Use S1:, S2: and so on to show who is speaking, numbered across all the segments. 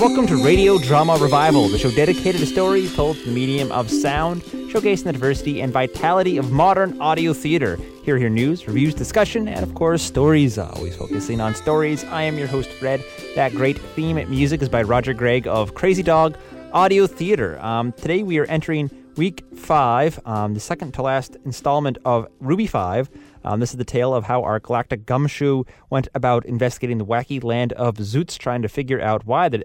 S1: welcome to Radio Drama Revival, the show dedicated to stories told through the medium of sound, showcasing the diversity and vitality of modern audio theater. Here hear news, reviews, discussion, and of course, stories. Always focusing on stories. I am your host, Fred. That great theme music is by Roger Gregg of Crazy Dog Audio Theater. Um, today we are entering week five, um, the second to last installment of Ruby 5. Um, this is the tale of how our galactic gumshoe went about investigating the wacky land of Zoots, trying to figure out why the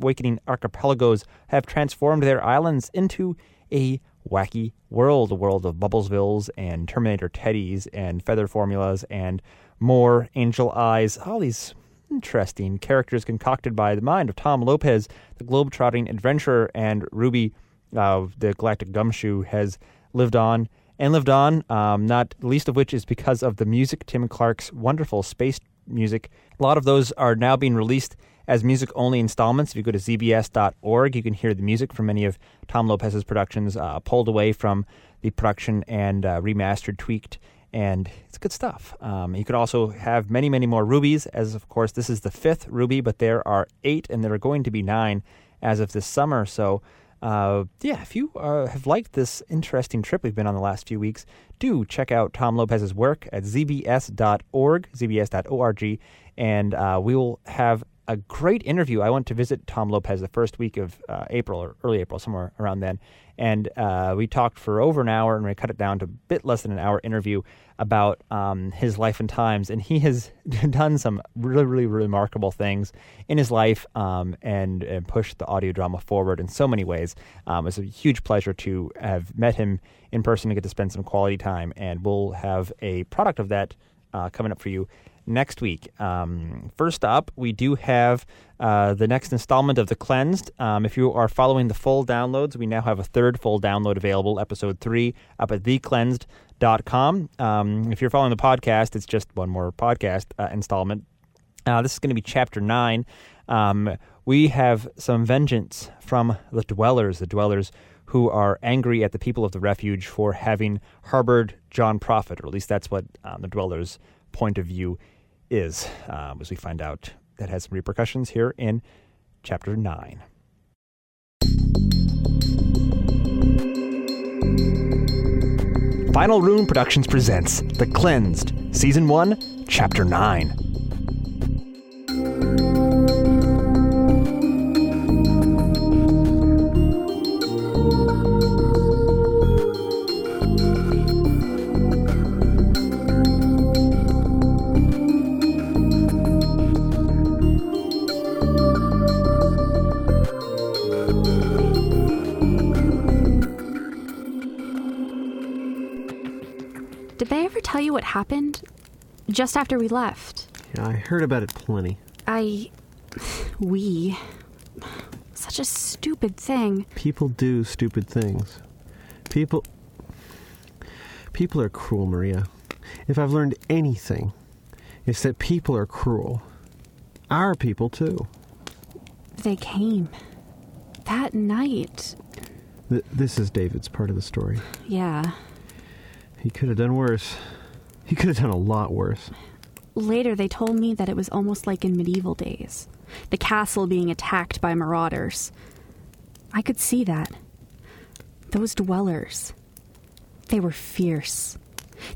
S1: awakening archipelagos have transformed their islands into a wacky world, a world of Bubblesvilles and Terminator Teddies and feather formulas and more angel eyes, all these interesting characters concocted by the mind of Tom Lopez, the globe-trotting adventurer, and Ruby, uh, the galactic gumshoe, has lived on and lived on, um, not least of which is because of the music, Tim Clark's wonderful space music. A lot of those are now being released as music only installments. If you go to zbs.org, you can hear the music from many of Tom Lopez's productions uh, pulled away from the production and uh, remastered, tweaked, and it's good stuff. Um, you could also have many, many more rubies, as of course this is the fifth ruby, but there are eight, and there are going to be nine as of this summer. So uh, yeah, if you uh, have liked this interesting trip we've been on the last few weeks, do check out Tom Lopez's work at zbs.org, zbs.org, and uh, we will have a great interview. I went to visit Tom Lopez the first week of uh, April or early April, somewhere around then, and uh, we talked for over an hour, and we cut it down to a bit less than an hour interview about um, his life and times. And he has done some really, really remarkable things in his life um, and, and, pushed the audio drama forward in so many ways. Um, it's a huge pleasure to have met him in person and get to spend some quality time, and we'll have a product of that uh, coming up for you next week. Um, first up, we do have uh, the next installment of The Cleansed. Um, if you are following the full downloads, we now have a third full download available, episode three, up at thecleansed.com. Um, if you're following the podcast, it's just one more podcast uh, installment. Uh, this is going to be chapter nine. Um, we have some vengeance from the dwellers, the dwellers who are angry at the people of the refuge for having harbored John Prophet, or at least that's what um, the dwellers' point of view is, um, as we find out that has some repercussions here in chapter 9. Final Rune Productions presents The Cleansed, Season 1, Chapter 9.
S2: Tell you what happened just after we left?
S3: Yeah, I heard about it plenty.
S2: I. We. Such a stupid thing.
S3: People do stupid things. People. People are cruel, Maria. If I've learned anything, it's that people are cruel. Our people, too.
S2: They came. That night.
S3: Th- this is David's part of the story.
S2: Yeah.
S3: He could have done worse. He could have done a lot worse.
S2: Later, they told me that it was almost like in medieval days the castle being attacked by marauders. I could see that. Those dwellers, they were fierce.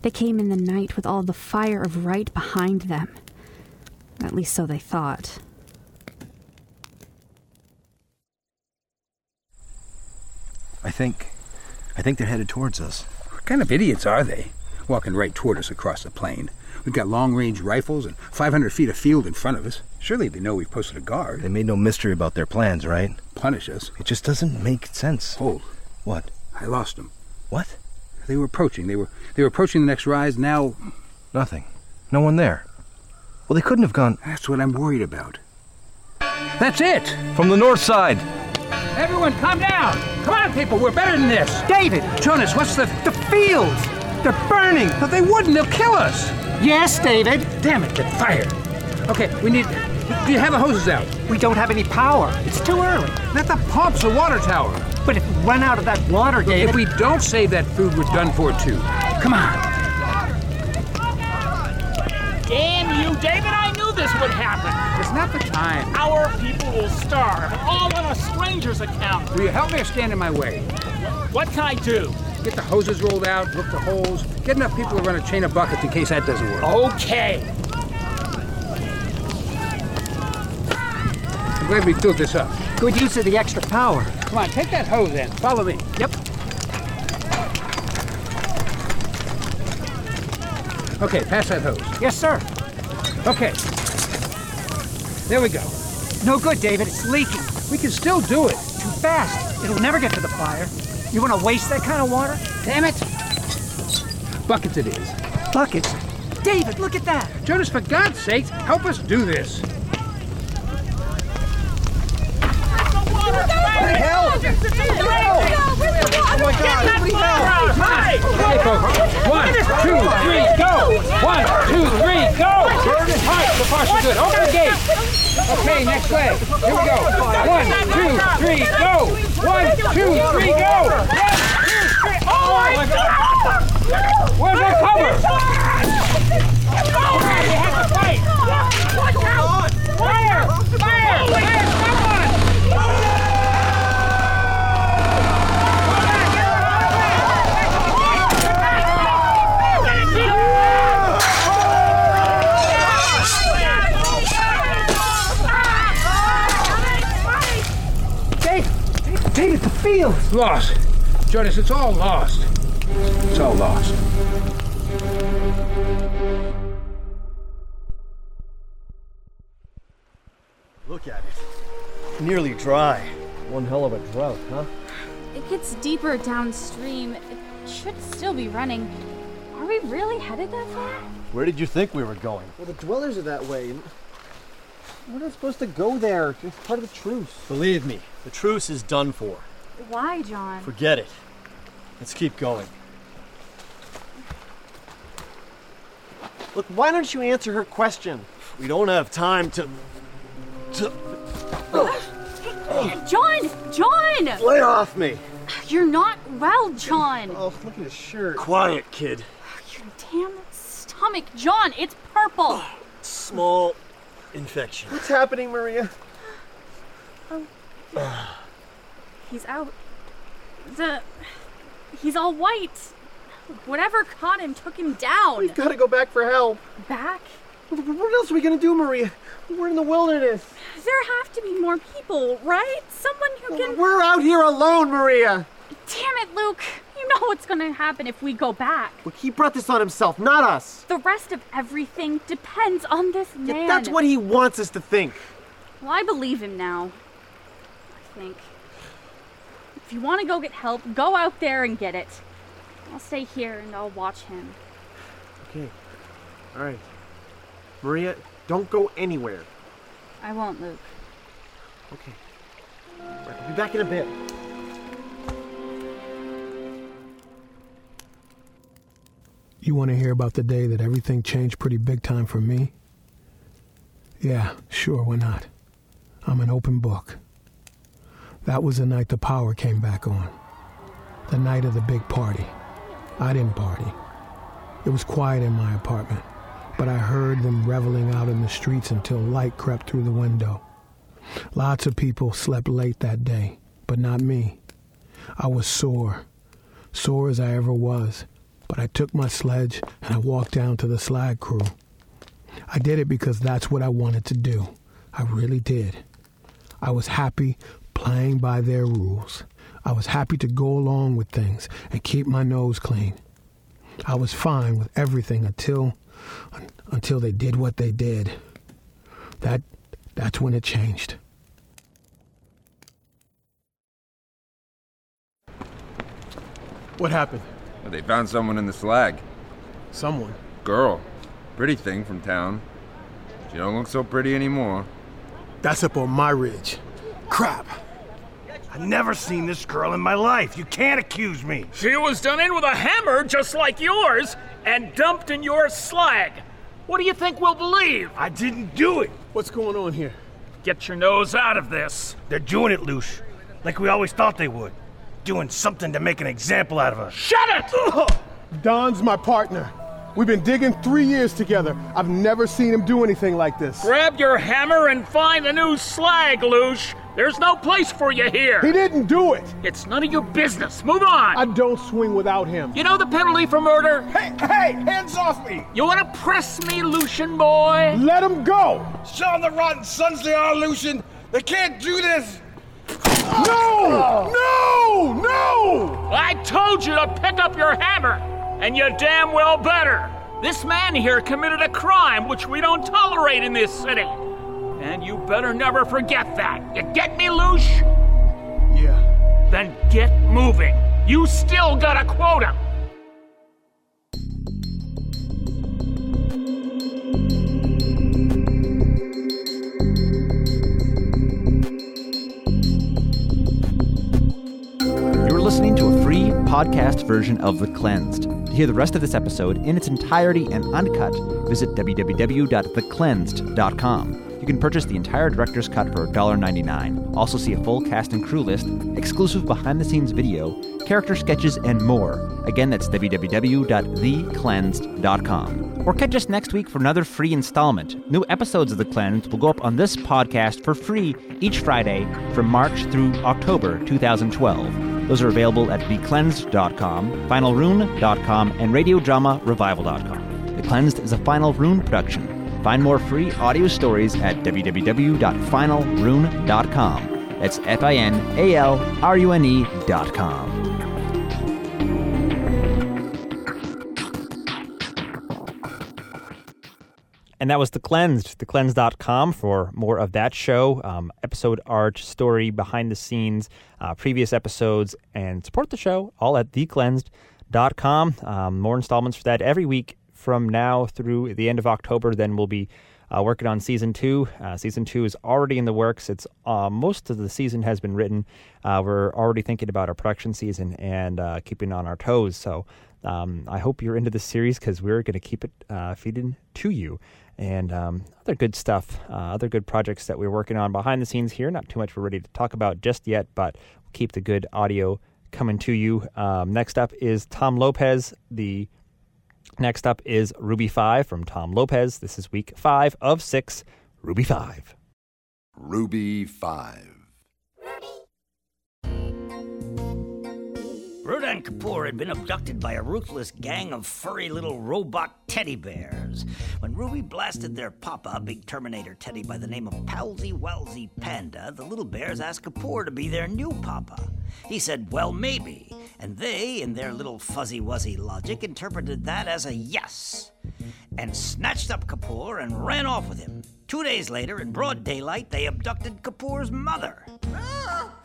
S2: They came in the night with all the fire of right behind them. At least so they thought.
S4: I think. I think they're headed towards us.
S5: What kind of idiots are they? Walking right toward us across the plain. We've got long range rifles and 500 feet of field in front of us. Surely they know we've posted a guard.
S4: They made no mystery about their plans, right?
S5: Punish us.
S4: It just doesn't make sense.
S5: Hold.
S4: What?
S5: I lost them.
S4: What?
S5: They were approaching. They were they were approaching the next rise. Now,
S4: nothing. No one there. Well, they couldn't have gone.
S5: That's what I'm worried about. That's it.
S4: From the north side.
S5: Everyone, calm down. Come on, people. We're better than this.
S6: David.
S5: Jonas, what's the
S6: the fields? They're burning!
S5: But they wouldn't. They'll kill us.
S6: Yes, David.
S5: Damn it, get fired. Okay, we need. Do you have the hoses out?
S6: We don't have any power. It's too early.
S5: Let the pump's a water tower.
S6: But if we run out of that water, David.
S5: If we don't save that food, we're done for too. Come on.
S7: Damn you, David! I knew this would happen.
S5: It's not the time.
S7: Our people will starve, all on a stranger's account.
S5: Will you help me or stand in my way?
S7: What can I do?
S5: Get the hoses rolled out, look for holes, get enough people to run a chain of buckets in case that doesn't work.
S7: Okay.
S5: I'm glad we filled this up.
S6: Good use of the extra power.
S5: Come on, take that hose in. Follow me.
S6: Yep.
S5: Okay, pass that hose.
S6: Yes, sir.
S5: Okay. There we go.
S6: No good, David. It's leaking.
S5: We can still do it.
S6: Too fast. It'll never get to the fire. You want to waste that kind of water?
S5: Damn it. Buckets it is.
S6: Buckets. David, look at that.
S5: Jonas, for God's sake, help us do this. Okay, folks. One, two, three, go! One, two, three, go! Right, so far so good. Open the gate. Okay, next leg. Here we go. One, two, three, go! One, two, three, go! One, two, three. Oh my God! Where's our cover? We have to fight. Fire! Fire! Fire!
S6: David, David, the field.
S5: Lost. Jonas, it's all lost. It's all lost.
S8: Look at it. Nearly dry. One hell of a drought, huh?
S9: It gets deeper downstream. It should still be running. Are we really headed that far?
S8: Where did you think we were going?
S3: Well, the dwellers are that way. We're not supposed to go there. It's part of the truce.
S8: Believe me, the truce is done for.
S9: Why, John?
S8: Forget it. Let's keep going.
S3: Look, why don't you answer her question?
S8: We don't have time to. to.
S9: John! John!
S8: Lay off me!
S9: You're not well, John.
S3: Oh, look at his shirt.
S8: Quiet, kid.
S9: Your damn stomach, John. It's purple.
S8: Small infection.
S3: What's happening, Maria?
S9: He's out. The. He's all white. Whatever caught him took him down.
S3: We've got to go back for help.
S9: Back?
S3: What else are we gonna do, Maria? We're in the wilderness.
S9: There have to be more people, right? Someone who can.
S3: We're out here alone, Maria.
S9: Damn it, Luke. You know what's gonna happen if we go back.
S3: Look, he brought this on himself, not us.
S9: The rest of everything depends on this man.
S3: Yeah, that's what he wants us to think.
S9: Well, I believe him now. I think. If you want to go get help, go out there and get it. I'll stay here and I'll watch him.
S3: Okay. All right. Maria, don't go anywhere.
S9: I won't, Luke.
S3: Okay. Right, I'll be back in a bit.
S10: You want to hear about the day that everything changed pretty big time for me? Yeah, sure, why not? I'm an open book. That was the night the power came back on. The night of the big party. I didn't party. It was quiet in my apartment, but I heard them reveling out in the streets until light crept through the window. Lots of people slept late that day, but not me. I was sore, sore as I ever was, but I took my sledge and I walked down to the slag crew. I did it because that's what I wanted to do. I really did. I was happy playing by their rules. I was happy to go along with things and keep my nose clean. I was fine with everything until until they did what they did. That that's when it changed.
S3: What happened?
S11: Well, they found someone in the slag.
S3: Someone.
S11: Girl. Pretty thing from town. She don't look so pretty anymore.
S10: That's up on my ridge.
S12: Crap. I've never seen this girl in my life. You can't accuse me.
S7: She was done in with a hammer just like yours and dumped in your slag. What do you think we'll believe?
S12: I didn't do it.
S10: What's going on here?
S7: Get your nose out of this.
S12: They're doing it, Luce. Like we always thought they would. Doing something to make an example out of us.
S7: Shut it!
S10: Don's my partner, We've been digging three years together. I've never seen him do anything like this.
S7: Grab your hammer and find the new slag, Loosh. There's no place for you here.
S10: He didn't do it.
S7: It's none of your business. Move on.
S10: I don't swing without him.
S7: You know the penalty for murder?
S12: Hey, hey, hands off me!
S7: You want to press me, Lucian boy?
S10: Let him go.
S12: Show 'em the rotten sons they are, Lucian. They can't do this.
S10: No! No! No!
S7: I told you to pick up your hammer, and you damn well better. This man here committed a crime which we don't tolerate in this city. And you better never forget that. You get me, Loosh?
S10: Yeah.
S7: Then get moving. You still got a quota.
S1: You're listening to a free podcast version of The Cleansed. To hear the rest of this episode in its entirety and uncut, visit www.thecleansed.com. You can purchase the entire director's cut for $1.99. Also see a full cast and crew list, exclusive behind the scenes video, character sketches, and more. Again, that's www.thecleansed.com. Or catch us next week for another free installment. New episodes of The Cleansed will go up on this podcast for free each Friday from March through October 2012. Those are available at thecleansed.com, finalrune.com, and radiodramarevival.com. The Cleansed is a Final Rune production. Find more free audio stories at www.finalrune.com. That's F I N A L R U N E.com. And that was The Cleansed, thecleansed.com for more of that show, um, episode art, story, behind the scenes, uh, previous episodes, and support the show all at thecleansed.com. Um, more installments for that every week from now through the end of October. Then we'll be uh, working on season two. Uh, season two is already in the works. It's uh, most of the season has been written. Uh, we're already thinking about our production season and uh, keeping on our toes. So um, I hope you're into this series because we're going to keep it uh, feeding to you. And um, other good stuff, uh, other good projects that we're working on behind the scenes here. Not too much we're ready to talk about just yet, but we'll keep the good audio coming to you. Um, next up is Tom Lopez, the Next up is Ruby 5 from Tom Lopez. This is week 5 of 6, Ruby 5.
S13: Ruby 5.
S14: Rodan Kapoor had been abducted by a ruthless gang of furry little robot teddy bears. When Ruby blasted their papa, big Terminator teddy by the name of Palsy Walsy Panda, the little bears asked Kapoor to be their new papa. He said, well, maybe. And they, in their little fuzzy wuzzy logic, interpreted that as a yes. And snatched up Kapoor and ran off with him. Two days later, in broad daylight, they abducted Kapoor's mother. Ah!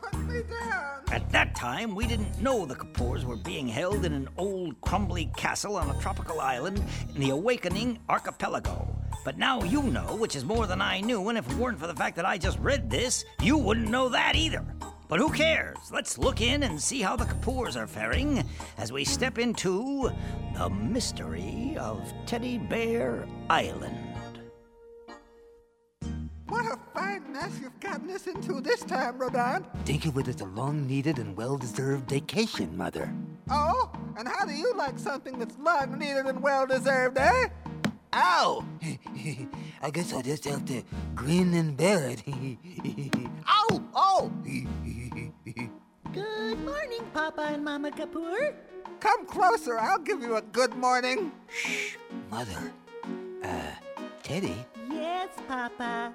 S14: At that time, we didn't know the Kapoors were being held in an old, crumbly castle on a tropical island in the awakening archipelago. But now you know, which is more than I knew, and if it weren't for the fact that I just read this, you wouldn't know that either. But who cares? Let's look in and see how the Kapoors are faring as we step into the mystery of Teddy Bear Island.
S15: What a fine mess you've gotten us into this time, Rodan.
S16: Think of it as a long needed and well deserved vacation, Mother.
S15: Oh? And how do you like something that's long needed and well deserved, eh?
S16: Ow! I guess I'll just have to grin and bear it. Ow! Oh!
S17: Good morning, Papa and Mama Kapoor.
S15: Come closer, I'll give you a good morning.
S16: Shh, Mother. Uh, Teddy,
S17: Yes, Papa.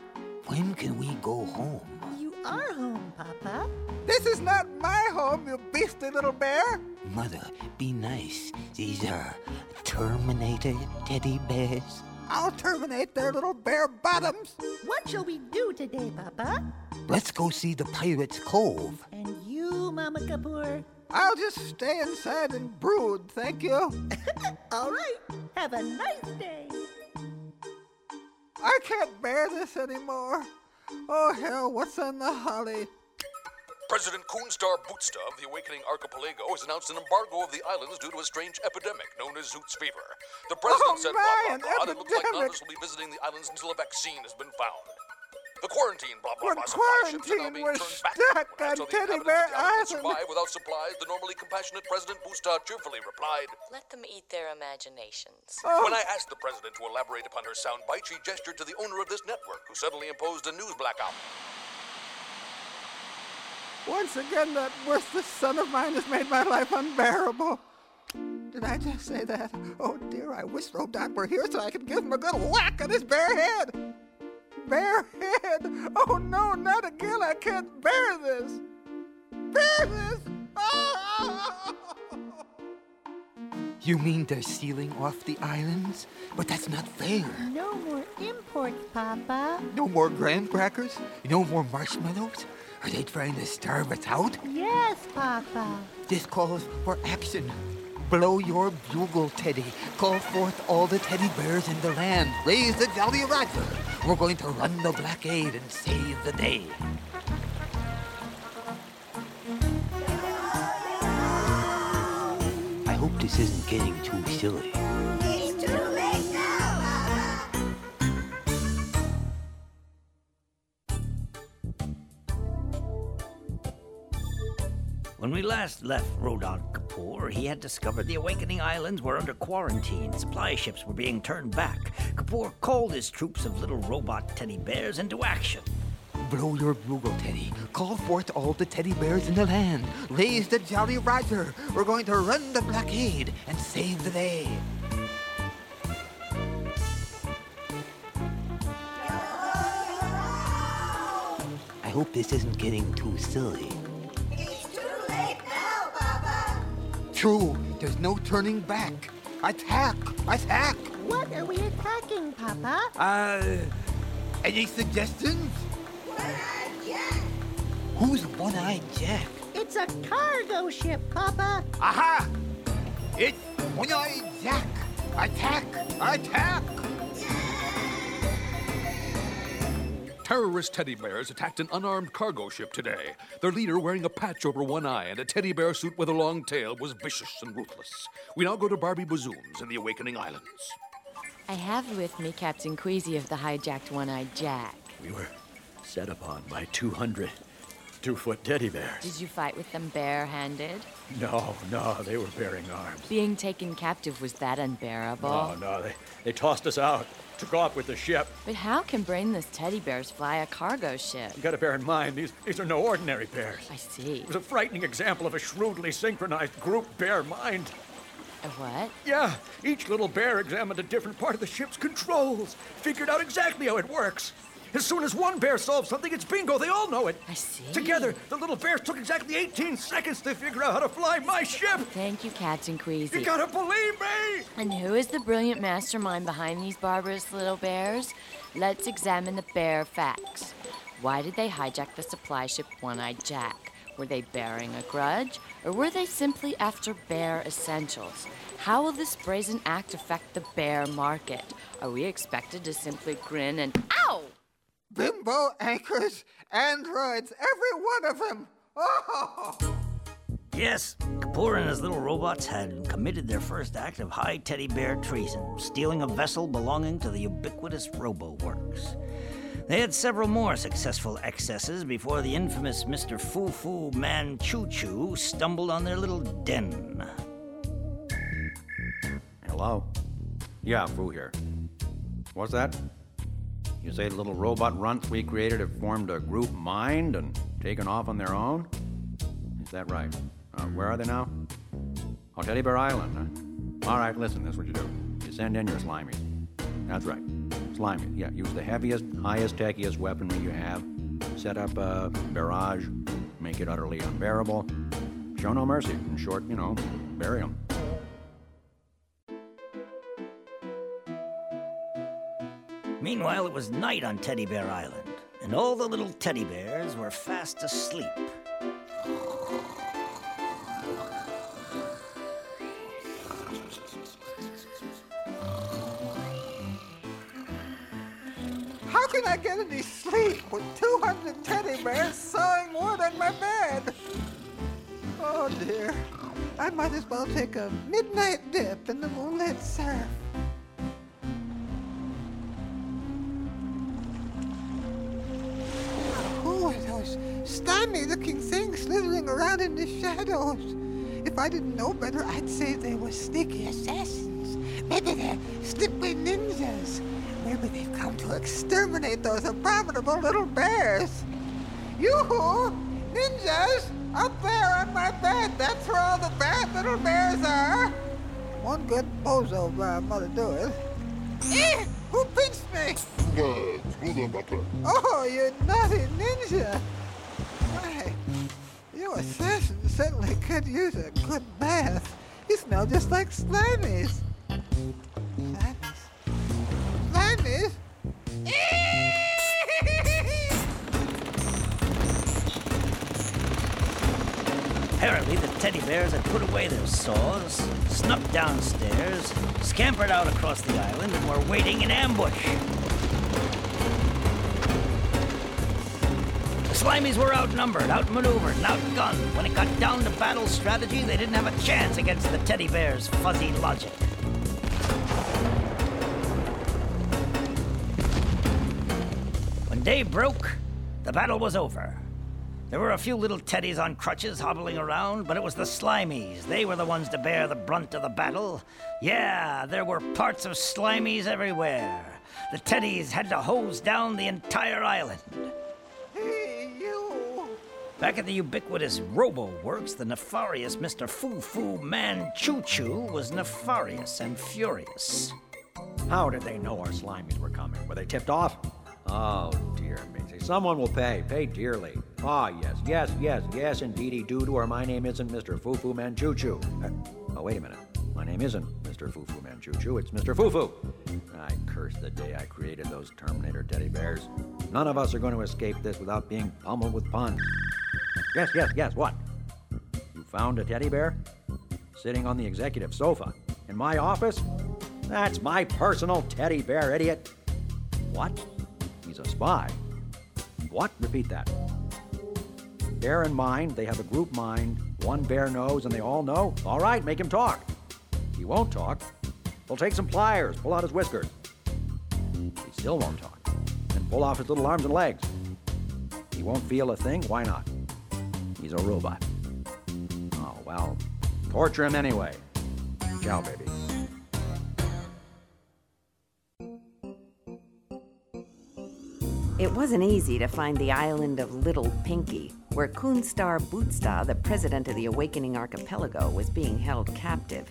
S16: When can we go home?
S17: You are home, Papa.
S15: This is not my home, you beastly little bear.
S16: Mother, be nice. These are Terminator teddy bears.
S15: I'll terminate their little bear bottoms.
S17: What shall we do today, Papa?
S16: Let's go see the Pirate's Cove.
S17: And you, Mama Kapoor?
S15: I'll just stay inside and brood, thank you.
S17: All right. Have a nice day.
S15: I can't bear this anymore. Oh, hell, what's on the holly?
S18: President Coonstar Bootsta of the Awakening Archipelago has announced an embargo of the islands due to a strange epidemic known as Zoots fever. The president
S15: Oh,
S18: said,
S15: my, an
S18: and it looks like none of us will be visiting the islands until a vaccine has been found. The quarantine, blah, blah,
S15: When
S18: blah, supply ships are now
S15: quarantine was
S18: turned back
S15: stuck
S18: until
S15: on Teddy Bear
S18: island can survive without supplies, the normally compassionate President Booster cheerfully replied,
S19: Let them eat their imaginations.
S15: Oh.
S18: When I asked the president to elaborate upon her soundbite, she gestured to the owner of this network, who suddenly imposed a news blackout.
S15: Once again, that worthless son of mine has made my life unbearable. Did I just say that? Oh dear, I wish Rodoc were here so I could give him a good whack on his bare head. Bare head! Oh no, not again! I can't bear this! Bear this! Ah!
S16: You mean they're sealing off the islands? But that's not fair.
S20: No more imports, Papa.
S16: No more graham crackers? No more marshmallows? Are they trying to starve us out?
S20: Yes, Papa.
S16: This calls for action. Blow your bugle, Teddy. Call forth all the teddy bears in the land. Raise the Jolly Roger. We're going to run the blockade and save the day. I hope this isn't getting too silly.
S14: When we last left Rodon Kapoor, he had discovered the Awakening Islands were under quarantine. Supply ships were being turned back. Kapoor called his troops of little robot teddy bears into action.
S16: Blow your bugle, Teddy. Call forth all the teddy bears in the land. Raise the Jolly Roger. We're going to run the blockade and save the day. I hope this isn't getting too silly. True, there's no turning back. Attack! Attack!
S20: What are we attacking, Papa?
S16: Uh, any suggestions? One-eyed Jack! Who's One-Eyed Jack?
S20: It's a cargo ship, Papa.
S16: Aha! It's One-Eyed Jack! Attack! Attack!
S18: Terrorist teddy bears attacked an unarmed cargo ship today. Their leader, wearing a patch over one eye and a teddy bear suit with a long tail, was vicious and ruthless. We now go to Barbie Bazoom's in the Awakening Islands.
S19: I have with me Captain Queasy of the hijacked One Eyed Jack.
S21: We were set upon by 200 two foot teddy bears.
S19: Did you fight with them barehanded?
S21: No, no, they were bearing arms.
S19: Being taken captive was that unbearable?
S21: No, no, they, they tossed us out, took off with the ship.
S19: But how can brainless teddy bears fly a cargo ship?
S21: You gotta bear in mind, these, these are no ordinary bears.
S19: I see.
S21: It was a frightening example of a shrewdly synchronized group bear mind.
S19: A what?
S21: Yeah, each little bear examined a different part of the ship's controls, figured out exactly how it works. As soon as one bear solves something, it's bingo. They all know it.
S19: I see.
S21: Together, the little bears took exactly 18 seconds to figure out how to fly my ship.
S19: Thank you, Captain Queasy.
S21: You gotta believe me!
S19: And who is the brilliant mastermind behind these barbarous little bears? Let's examine the bear facts. Why did they hijack the supply ship One Eyed Jack? Were they bearing a grudge? Or were they simply after bear essentials? How will this brazen act affect the bear market? Are we expected to simply grin and. Ow!
S15: Bimbo anchors, androids, every one of them. Oh!
S14: Yes, Kapoor and his little robots had committed their first act of high teddy bear treason, stealing a vessel belonging to the ubiquitous RoboWorks. They had several more successful excesses before the infamous Mr. Foo Foo Man Choo Choo stumbled on their little den.
S22: Hello? Yeah, Foo here. What's that? You say the little robot runts we created have formed a group mind and taken off on their own? Is that right? Uh, where are they now? Oh, Teddy Bear Island, huh? All right, listen, this is what you do. You send in your slimies. That's right. Slimy. Yeah, use the heaviest, highest, techiest weaponry you have. Set up a barrage. Make it utterly unbearable. Show no mercy. In short, you know, bury them.
S14: Meanwhile, it was night on Teddy Bear Island, and all the little teddy bears were fast asleep.
S15: How can I get any sleep with 200 teddy bears sawing wood on my bed? Oh dear. I might as well take a midnight dip in the moonlit surf. Slimy looking things slithering around in the shadows. If I didn't know better, I'd say they were sneaky assassins. Maybe they're slippery ninjas. Maybe they've come to exterminate those abominable little bears. Yoo-hoo! Ninjas! Up there on my bed! That's where all the bad little bears are! One good bozo by mother do it. Eh! Who pinched me? Good. Oh, you naughty ninja! You certainly could use a good bath. You smell just like slimies. Slimies? Slimies?
S14: Apparently, the teddy bears had put away their saws, snuck downstairs, scampered out across the island, and were waiting in ambush. Slimies were outnumbered, outmaneuvered, and outgunned. When it got down to battle strategy, they didn't have a chance against the teddy bears' fuzzy logic. When day broke, the battle was over. There were a few little teddies on crutches hobbling around, but it was the Slimies. They were the ones to bear the brunt of the battle. Yeah, there were parts of Slimies everywhere. The teddies had to hose down the entire island. Back at the ubiquitous Robo Works, the nefarious Mr. Foo Foo Man Choo Choo was nefarious and furious.
S22: How did they know our slimies were coming? Were they tipped off? Oh, dear me. Someone will pay. Pay dearly. Ah, yes, yes, yes, yes, indeedy doo or my name isn't Mr. Foo Foo Man Choo Choo. Uh, oh, wait a minute. My name isn't Mr. Foo Foo Man Choo Choo. It's Mr. Foo Foo. I curse the day I created those Terminator teddy bears. None of us are going to escape this without being pummeled with puns. Yes, yes, yes, what? You found a teddy bear? Sitting on the executive sofa. In my office? That's my personal teddy bear, idiot. What? He's a spy. What? Repeat that. Bear in mind, they have a group mind. One bear knows and they all know. All right, make him talk. He won't talk. We'll take some pliers, pull out his whiskers. He still won't talk. And pull off his little arms and legs. He won't feel a thing. Why not? He's a robot. Oh, well, torture him anyway. Ciao, baby.
S23: It wasn't easy to find the island of Little Pinky, where Kunstar Bootsta, the president of the Awakening Archipelago, was being held captive.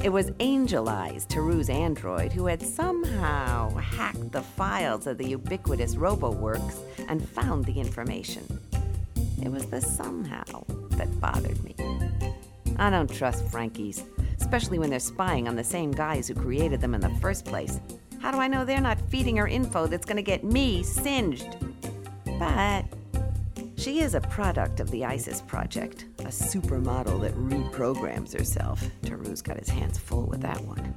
S23: It was Angel Eyes, Taru's android, who had somehow hacked the files of the ubiquitous RoboWorks and found the information. It was the somehow that bothered me. I don't trust Frankies, especially when they're spying on the same guys who created them in the first place. How do I know they're not feeding her info that's gonna get me singed? But she is a product of the ISIS project, a supermodel that reprograms herself. Taru's got his hands full with that one.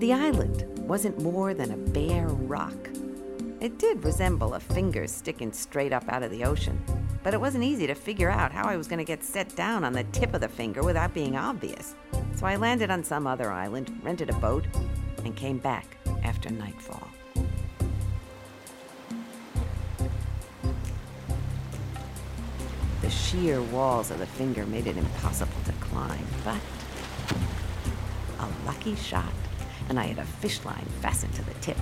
S23: The island wasn't more than a bare rock. It did resemble a finger sticking straight up out of the ocean, but it wasn't easy to figure out how I was going to get set down on the tip of the finger without being obvious. So I landed on some other island, rented a boat, and came back after nightfall. The sheer walls of the finger made it impossible to climb, but a lucky shot, and I had a fish line fastened to the tip.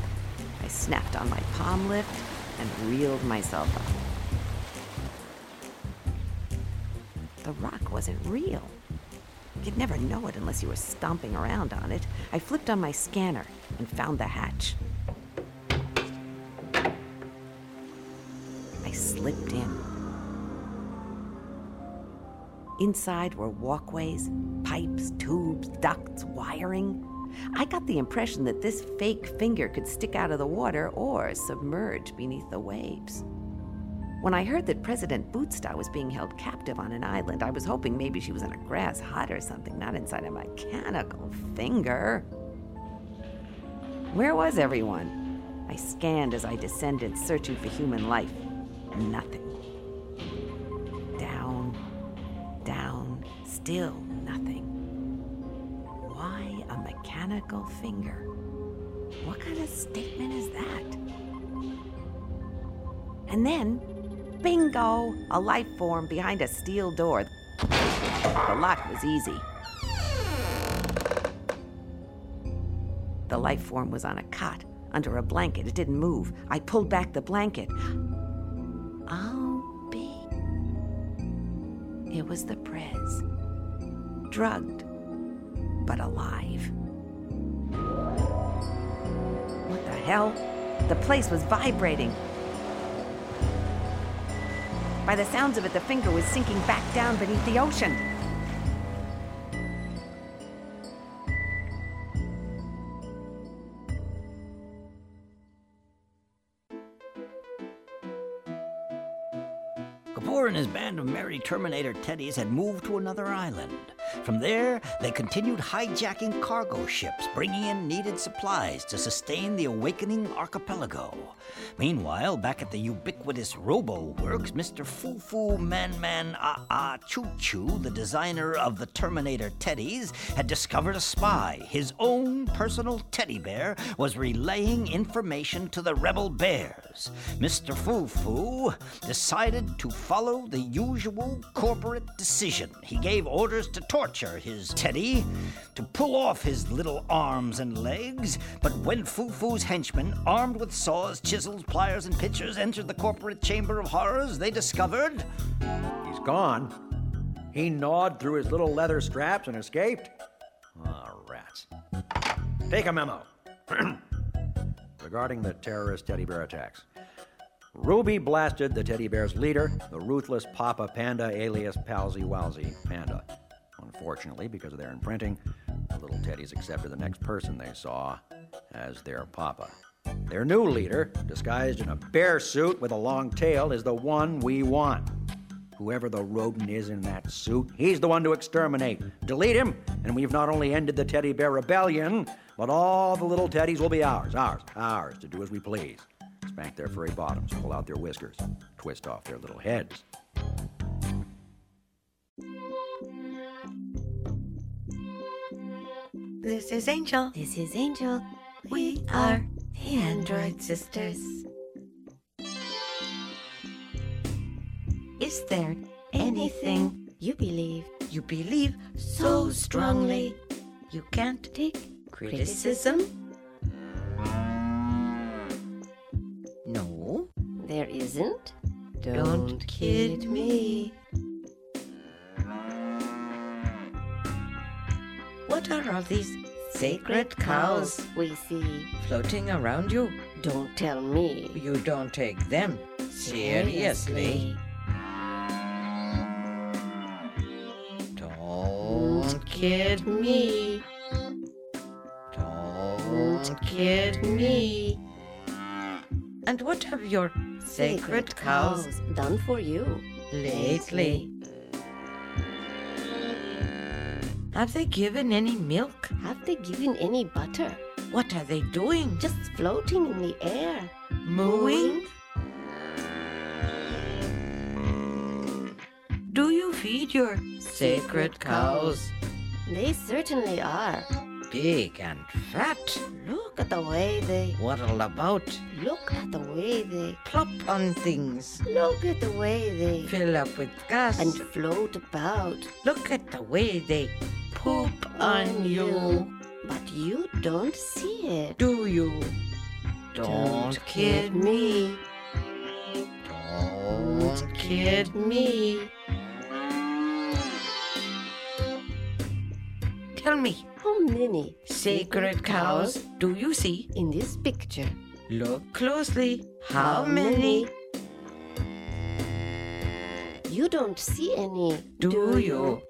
S23: Snapped on my palm lift and reeled myself up. The rock wasn't real. You'd never know it unless you were stomping around on it. I flipped on my scanner and found the hatch. I slipped in. Inside were walkways, pipes, tubes, ducts, wiring. I got the impression that this fake finger could stick out of the water or submerge beneath the waves. When I heard that President Bootsta was being held captive on an island, I was hoping maybe she was in a grass hut or something, not inside a mechanical finger. Where was everyone? I scanned as I descended, searching for human life. Nothing. Down, down, still mechanical finger? What kind of statement is that? And then, bingo! A life form behind a steel door. The lock was easy. The life form was on a cot, under a blanket. It didn't move. I pulled back the blanket. Oh, be. It was the Prez. Drugged, but alive. Hell? The place was vibrating. By the sounds of it, the finger was sinking back down beneath the ocean.
S14: Kapoor and his band of merry Terminator Teddies had moved to another island. From there, they continued hijacking cargo ships, bringing in needed supplies to sustain the awakening archipelago. Meanwhile, back at the ubiquitous Robo Works, Mr. Foo Foo Man Man Ah Ah Choo Choo, the designer of the Terminator Teddies, had discovered a spy. His own personal teddy bear was relaying information to the rebel bears. Mr. Foo Foo decided to follow the usual corporate decision. He gave orders to torture his teddy, to pull off his little arms and legs. But when Foo Foo's henchmen, armed with saws, chisels, pliers, and pitchers, entered the corporate chamber of horrors, they discovered.
S22: He's gone. He gnawed through his little leather straps and escaped. Ah, rats. Take a memo. Regarding the terrorist teddy bear attacks. Ruby blasted the teddy bear's leader, the ruthless Papa Panda alias Palsy Walsy Panda. Unfortunately, because of their imprinting, the little teddies accepted the next person they saw as their papa. Their new leader, disguised in a bear suit with a long tail, is the one we want. Whoever the rodent is in that suit, he's the one to exterminate. Delete him, and we've not only ended the teddy bear rebellion, but all the little teddies will be ours, ours, ours, to do as we please. Spank their furry bottoms, pull out their whiskers, twist off their little heads.
S24: This is Angel.
S17: This is Angel.
S24: We are the Android Sisters. Is there anything
S17: you believe
S24: you believe so strongly you can't take criticism? No,
S17: there isn't.
S24: Don't kid me. What are all these sacred cows
S17: we see
S24: floating around you?
S17: Don't tell me.
S24: You don't take them seriously. Don't kid me. Don't kid me. And what have your sacred cows
S17: done for you
S24: lately? Have they given any milk?
S17: Have they given any butter?
S24: What are they doing?
S17: Just floating in the air.
S24: Mooing? Do you feed your sacred cows?
S17: They certainly are.
S24: Big and fat.
S17: Look at the way they
S24: waddle about.
S17: Look at the way they
S24: plop on things.
S17: Look at the way they
S24: fill up with gas
S17: and float about.
S24: Look at the way they poop on oh, you.
S17: But you don't see it.
S24: Do you? Don't, don't kid me. Don't kid me. Tell me,
S17: how many
S24: sacred cows do you see
S17: in this picture?
S24: Look closely. How many?
S17: You don't see any.
S24: Do, do you?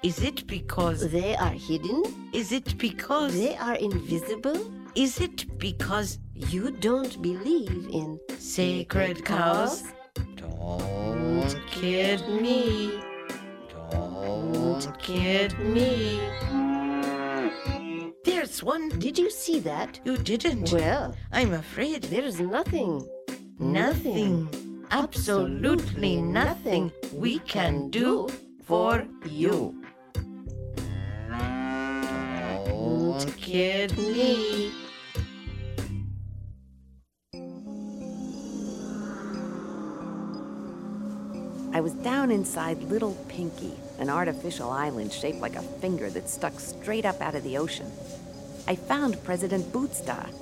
S24: Is it because
S17: they are hidden?
S24: Is it because
S17: they are invisible?
S24: Is it because
S17: you don't believe in
S24: sacred cows? Don't kid me. Don't kid me. There's one.
S17: Did you see that?
S24: You didn't.
S17: Well,
S24: I'm afraid
S17: there's nothing.
S24: Nothing. Absolutely nothing we can do for you. Don't kid me.
S23: I was down inside Little Pinky, an artificial island shaped like a finger that stuck straight up out of the ocean. I found President Bootstar.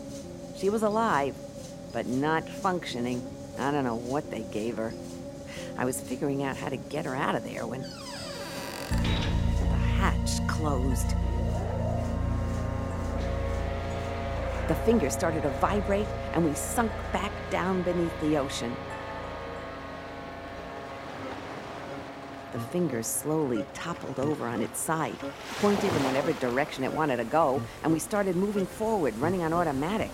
S23: She was alive, but not functioning. I don't know what they gave her. I was figuring out how to get her out of there when the hatch closed. The finger started to vibrate, and we sunk back down beneath the ocean. The finger slowly toppled over on its side, pointed in whatever direction it wanted to go, and we started moving forward, running on automatic.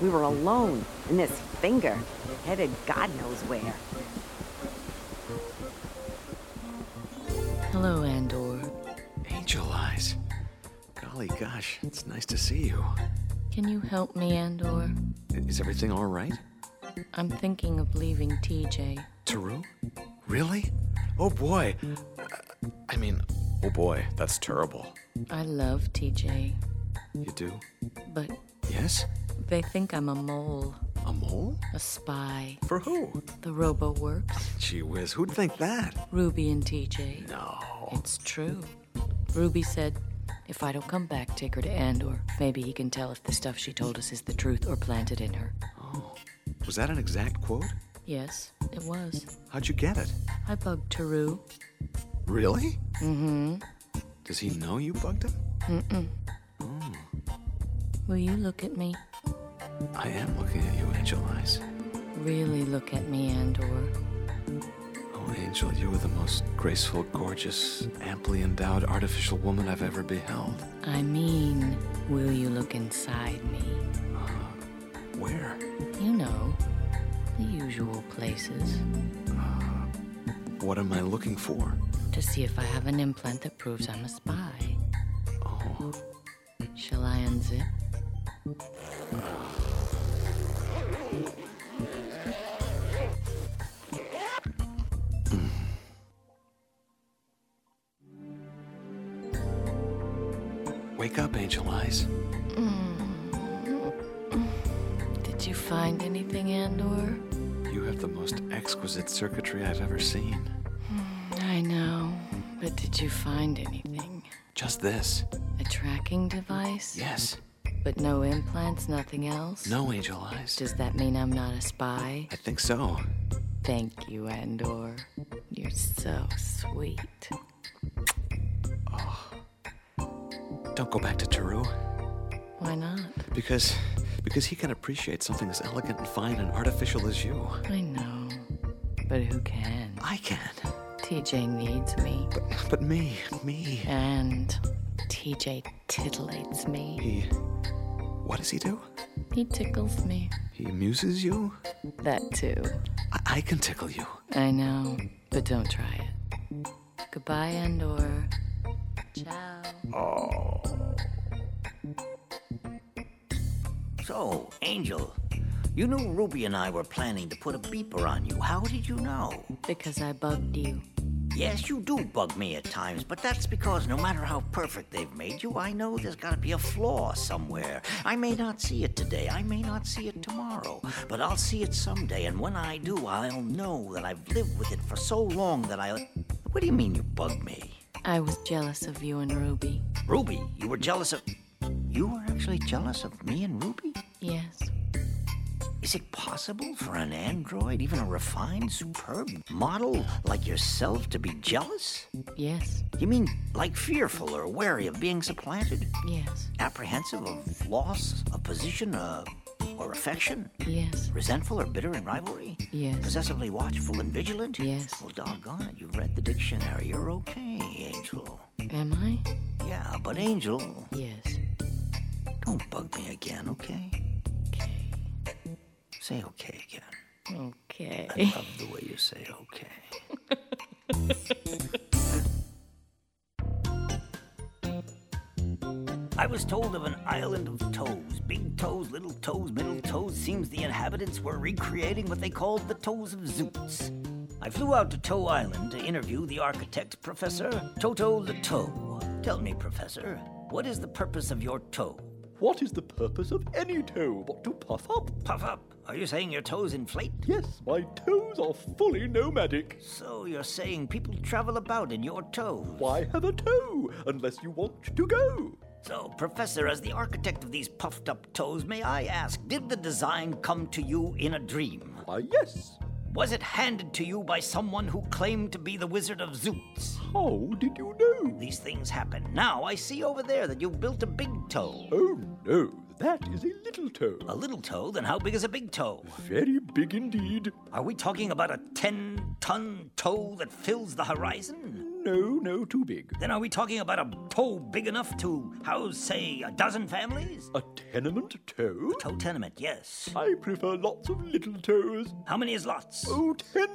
S23: We were alone, and this finger headed God knows where.
S19: Hello, Andor.
S25: Angel Eyes. Golly gosh, it's nice to see you.
S19: Can you help me, Andor?
S25: Is everything all right?
S19: I'm thinking of leaving TJ.
S25: Teru? Really? Oh boy. I mean, oh boy, that's terrible.
S19: I love TJ,
S25: You do?
S19: but
S25: Yes?
S19: they think I'm a mole.
S25: A mole?
S19: A spy.
S25: For who?
S19: The Robo Works.
S25: Gee whiz, who'd think that?
S19: Ruby and TJ.
S25: No.
S19: It's true. Ruby said, if I don't come back, take her to Andor. Maybe he can tell if the stuff she told us is the truth or planted in her. Oh.
S25: Was that an exact quote?
S19: Yes, it was.
S25: How'd you get it?
S19: I bugged Teru.
S25: Really?
S19: Mm-hmm.
S25: Does he know you bugged him?
S19: Mm-mm.
S25: Oh,
S19: Will you look at me?
S25: I am looking at you, Angel Eyes.
S19: Really look at me, Andor.
S25: Angel, you are the most graceful, gorgeous, amply endowed artificial woman I've ever beheld.
S19: I mean, will you look inside me?
S25: Uh, where?
S19: You know, the usual places.
S25: Uh, what am I looking for?
S19: To see if I have an implant that proves I'm a spy.
S25: Oh,
S19: Shall I unzip?
S25: wake circuitry I've ever seen.
S19: Hmm, I know, but did you find anything?
S25: Just this.
S19: A tracking device?
S25: Yes.
S19: But no implants, nothing else?
S25: No, Angel Eyes.
S19: Does that mean I'm not a spy?
S25: I think so.
S19: Thank you, Andor. You're so sweet. Oh.
S25: Don't go back to Teru.
S19: Why not?
S25: Because because he can appreciate something as elegant and fine and artificial as you.
S19: I know. But who can?
S25: I can.
S19: TJ needs me.
S25: But but me, me.
S19: And TJ titillates me.
S25: He what does he do?
S19: He tickles me.
S25: He amuses you?
S19: That too.
S25: I, I can tickle you.
S19: I know, but don't try it. Goodbye, Andor. Ciao.
S25: Oh.
S14: So, Angel, you knew Ruby and I were planning to put a beeper on you. How did you know?
S19: Because I bugged you.
S14: Yes, you do bug me at times, but that's because no matter how perfect they've made you, I know there's gotta be a flaw somewhere. I may not see it today, I may not see it tomorrow, but I'll see it someday, and when I do, I'll know that I've lived with it for so long that I. What do you mean you bugged me?
S19: I was jealous of you and Ruby.
S14: Ruby, you were jealous of. You were actually jealous of me and Ruby?
S19: Yes.
S14: Is it possible for an android, even a refined, superb model like yourself, to be jealous?
S19: Yes.
S14: You mean like fearful or wary of being supplanted?
S19: Yes.
S14: Apprehensive of loss of position uh, or affection?
S19: Yes.
S14: Resentful or bitter in rivalry?
S19: Yes.
S14: Possessively watchful and vigilant?
S19: Yes.
S14: Well, doggone it, you've read the dictionary. You're okay, Angel.
S19: Am I?
S14: Yeah, but Angel,
S19: Yes.
S14: don't bug me again? Okay. Say okay again.
S19: Okay.
S14: I love the way you say okay. I was told of an island of toes. Big toes, little toes, middle toes. Seems the inhabitants were recreating what they called the toes of Zeus. I flew out to Toe Island to interview the architect, Professor Toto the Toe. Tell me, Professor, what is the purpose of your toe?
S21: What is the purpose of any toe but to puff up?
S14: Puff up? Are you saying your toes inflate?
S21: Yes, my toes are fully nomadic.
S14: So you're saying people travel about in your toes?
S21: Why have a toe unless you want to go?
S14: So, Professor, as the architect of these puffed up toes, may I ask, did the design come to you in a dream?
S21: Why, yes.
S14: Was it handed to you by someone who claimed to be the Wizard of Zoots?
S21: How did you know?
S14: These things happen. Now, I see over there that you've built a big toe.
S21: Oh, no, that is a little toe.
S14: A little toe? Then how big is a big toe?
S21: Very big indeed.
S14: Are we talking about a 10 ton toe that fills the horizon?
S21: No, no, too big.
S14: Then are we talking about a toe big enough to house, say, a dozen families?
S21: A tenement toe?
S14: A toe tenement, yes.
S21: I prefer lots of little toes.
S14: How many is lots?
S21: Oh, ten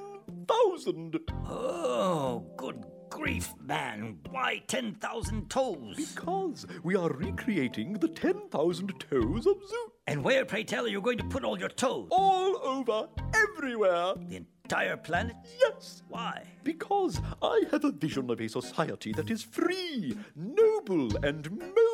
S21: thousand.
S14: Oh, good grief, man. Why 10,000 toes?
S21: Because we are recreating the 10,000 toes of Zoo.
S14: And where, pray tell, are you going to put all your toes?
S21: All over, everywhere.
S14: The entire planet?
S21: Yes.
S14: Why?
S21: Because I have a vision of a society that is free, noble, and mobile.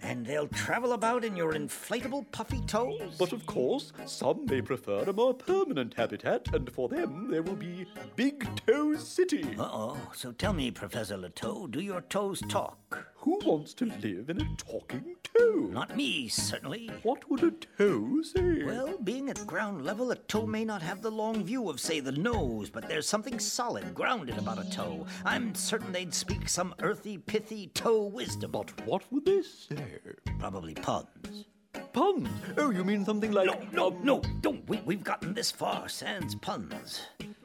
S14: And they'll travel about in your inflatable puffy toes?
S21: But of course, some may prefer a more permanent habitat, and for them there will be Big Toe City.
S14: Uh oh. So tell me, Professor Leteau, do your toes talk?
S21: Who wants to live in a talking toe?
S14: Not me, certainly.
S21: What would a toe say?
S14: Well, being at ground level, a toe may not have the long view of, say, the nose, but there's something solid, grounded about a toe. I'm certain they'd speak some earthy, pithy toe wisdom.
S21: But what would they say?
S14: Probably puns.
S21: Puns? Oh, you mean something like.
S14: No, no, no, don't. We, we've gotten this far, sans puns.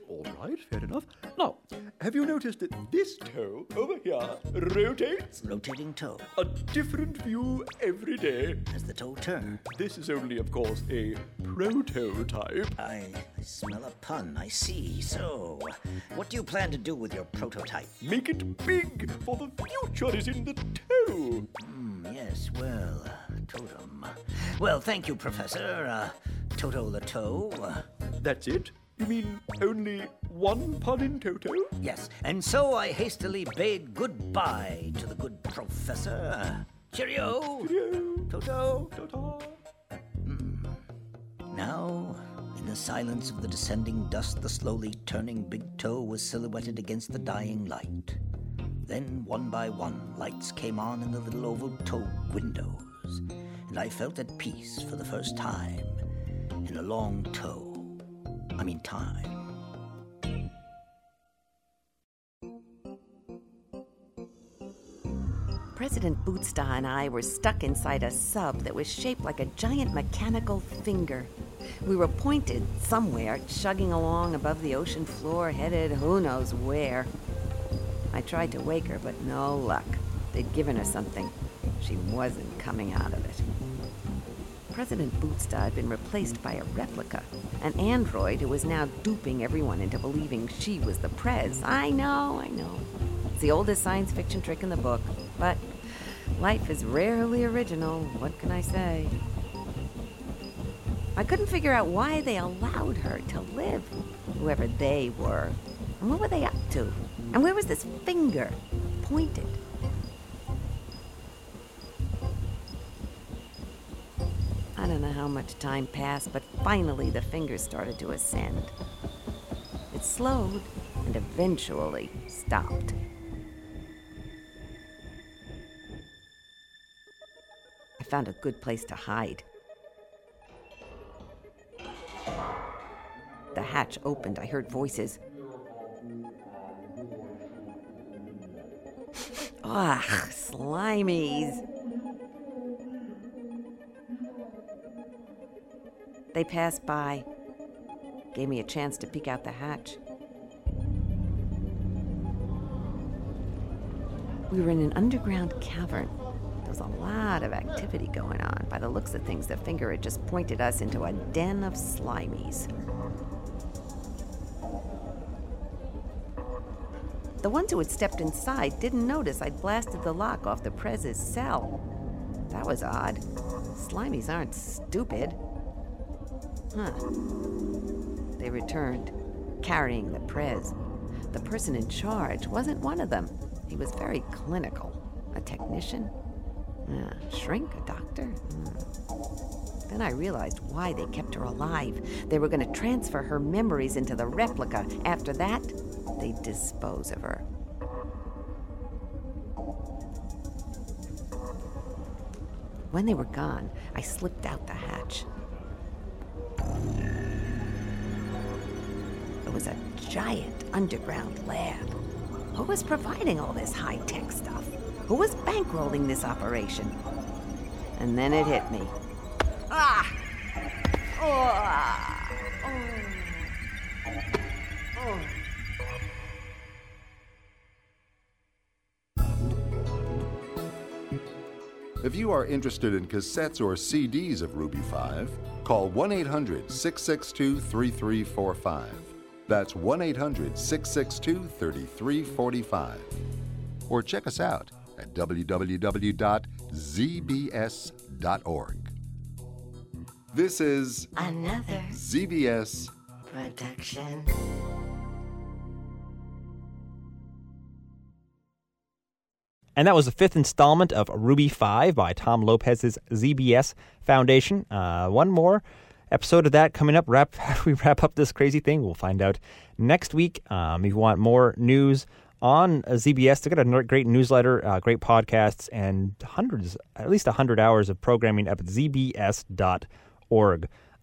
S21: All right, fair enough. Now, have you noticed that this toe over here rotates?
S14: Rotating toe.
S21: A different view every day.
S14: As the toe turn.
S21: This is only, of course, a prototype.
S14: I, I smell a pun, I see. So, what do you plan to do with your prototype?
S21: Make it big, for the future is in the toe.
S14: Hmm, yes, well, uh, totem. Well, thank you, Professor. Uh, Toto the toe. Uh,
S21: That's it? You mean only one pun in Toto?
S14: Yes, and so I hastily bade goodbye to the good professor. Cheerio!
S21: Cheerio!
S14: Toto!
S21: Toto!
S14: Mm. Now, in the silence of the descending dust, the slowly turning big toe was silhouetted against the dying light. Then, one by one, lights came on in the little oval toe windows, and I felt at peace for the first time in a long toe. I mean, time.
S23: President Bootsta and I were stuck inside a sub that was shaped like a giant mechanical finger. We were pointed somewhere, chugging along above the ocean floor, headed who knows where. I tried to wake her, but no luck. They'd given her something. She wasn't coming out of it. President Bootsta had been replaced by a replica, an android who was now duping everyone into believing she was the Prez. I know, I know. It's the oldest science fiction trick in the book, but life is rarely original. What can I say? I couldn't figure out why they allowed her to live, whoever they were. And what were they up to? And where was this finger pointed? Don't know how much time passed, but finally the fingers started to ascend. It slowed and eventually stopped. I found a good place to hide. The hatch opened. I heard voices. Ah, Ugh, slimies. They passed by, gave me a chance to peek out the hatch. We were in an underground cavern. There was a lot of activity going on. By the looks of things, the finger had just pointed us into a den of slimies. The ones who had stepped inside didn't notice I'd blasted the lock off the Prez's cell. That was odd. Slimies aren't stupid. Huh. They returned, carrying the Prez. The person in charge wasn't one of them. He was very clinical. A technician? Shrink a doctor? Hmm. Then I realized why they kept her alive. They were going to transfer her memories into the replica. After that, they'd dispose of her. When they were gone, I slipped out the hatch. It was a giant underground lab. Who was providing all this high tech stuff? Who was bankrolling this operation? And then it hit me. Ah!
S13: If you are interested in cassettes or CDs of Ruby 5, call 1 800 662 3345. That's 1 800 662 3345. Or check us out at www.zbs.org. This is
S17: Another
S13: ZBS
S17: production.
S1: And that was the fifth installment of Ruby 5 by Tom Lopez's ZBS Foundation. Uh, one more episode of that coming up. Wrap, we wrap up this crazy thing? We'll find out next week. Um, if you want more news on uh, ZBS, they've got a great newsletter, uh, great podcasts, and hundreds, at least 100 hours of programming up at zbs.org.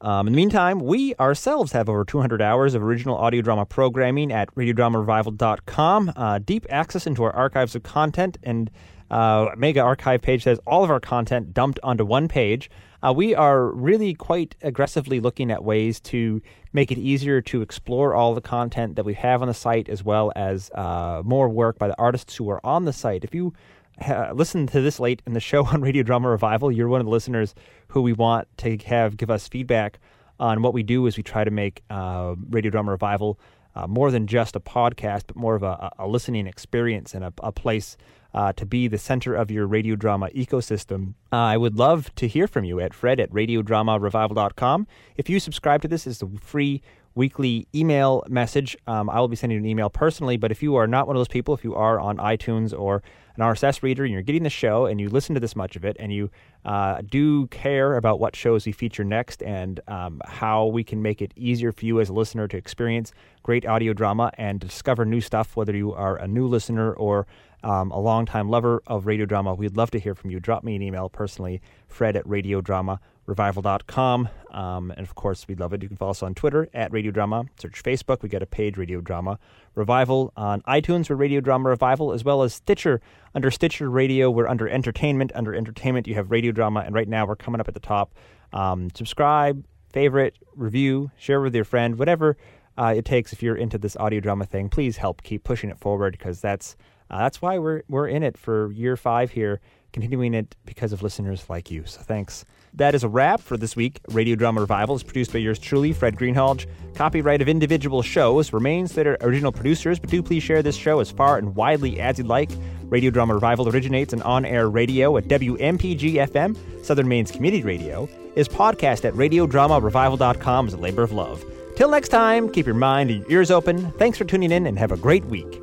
S1: Um, in the meantime, we ourselves have over 200 hours of original audio drama programming at radiodramarevival.com. Uh, deep access into our archives of content and uh, mega archive page has all of our content dumped onto one page. Uh, we are really quite aggressively looking at ways to make it easier to explore all the content that we have on the site, as well as uh, more work by the artists who are on the site. If you uh, listen to this late in the show on Radio Drama Revival, you're one of the listeners who we want to have give us feedback on what we do as we try to make uh, Radio Drama Revival uh, more than just a podcast, but more of a, a listening experience and a, a place uh, to be the center of your radio drama ecosystem. Uh, I would love to hear from you at fred at radiodramarevival.com. If you subscribe to this, it's a free weekly email message. Um, I will be sending you an email personally, but if you are not one of those people, if you are on iTunes or an RSS reader and you're getting the show and you listen to this much of it and you uh, do care about what shows we feature next and um, how we can make it easier for you as a listener to experience great audio drama and discover new stuff, whether you are a new listener or um, a longtime lover of radio drama, we'd love to hear from you. Drop me an email personally, fred at radiodramarevival.com. Um, and of course, we'd love it. You can follow us on Twitter at Radio Drama. Search Facebook. We got a page, Radio Drama Revival. On iTunes, we're Radio Drama Revival, as well as Stitcher. Under Stitcher Radio, we're under Entertainment. Under Entertainment, you have Radio Drama. And right now, we're coming up at the top. Um, subscribe, favorite, review, share with your friend, whatever uh, it takes if you're into this audio drama thing. Please help keep pushing it forward because that's uh, that's why we're we're in it for year five here, continuing it because of listeners like you. So thanks. That is a wrap for this week. Radio Drama Revival is produced by yours truly, Fred Greenhalgh. Copyright of individual shows remains their original producers, but do please share this show as far and widely as you'd like. Radio Drama Revival originates in on-air radio at WMPG FM, Southern Maine's community radio, is podcast at radiodramarevival.com as a labor of love. Till next time, keep your mind and your ears open. Thanks for tuning in and have a great week.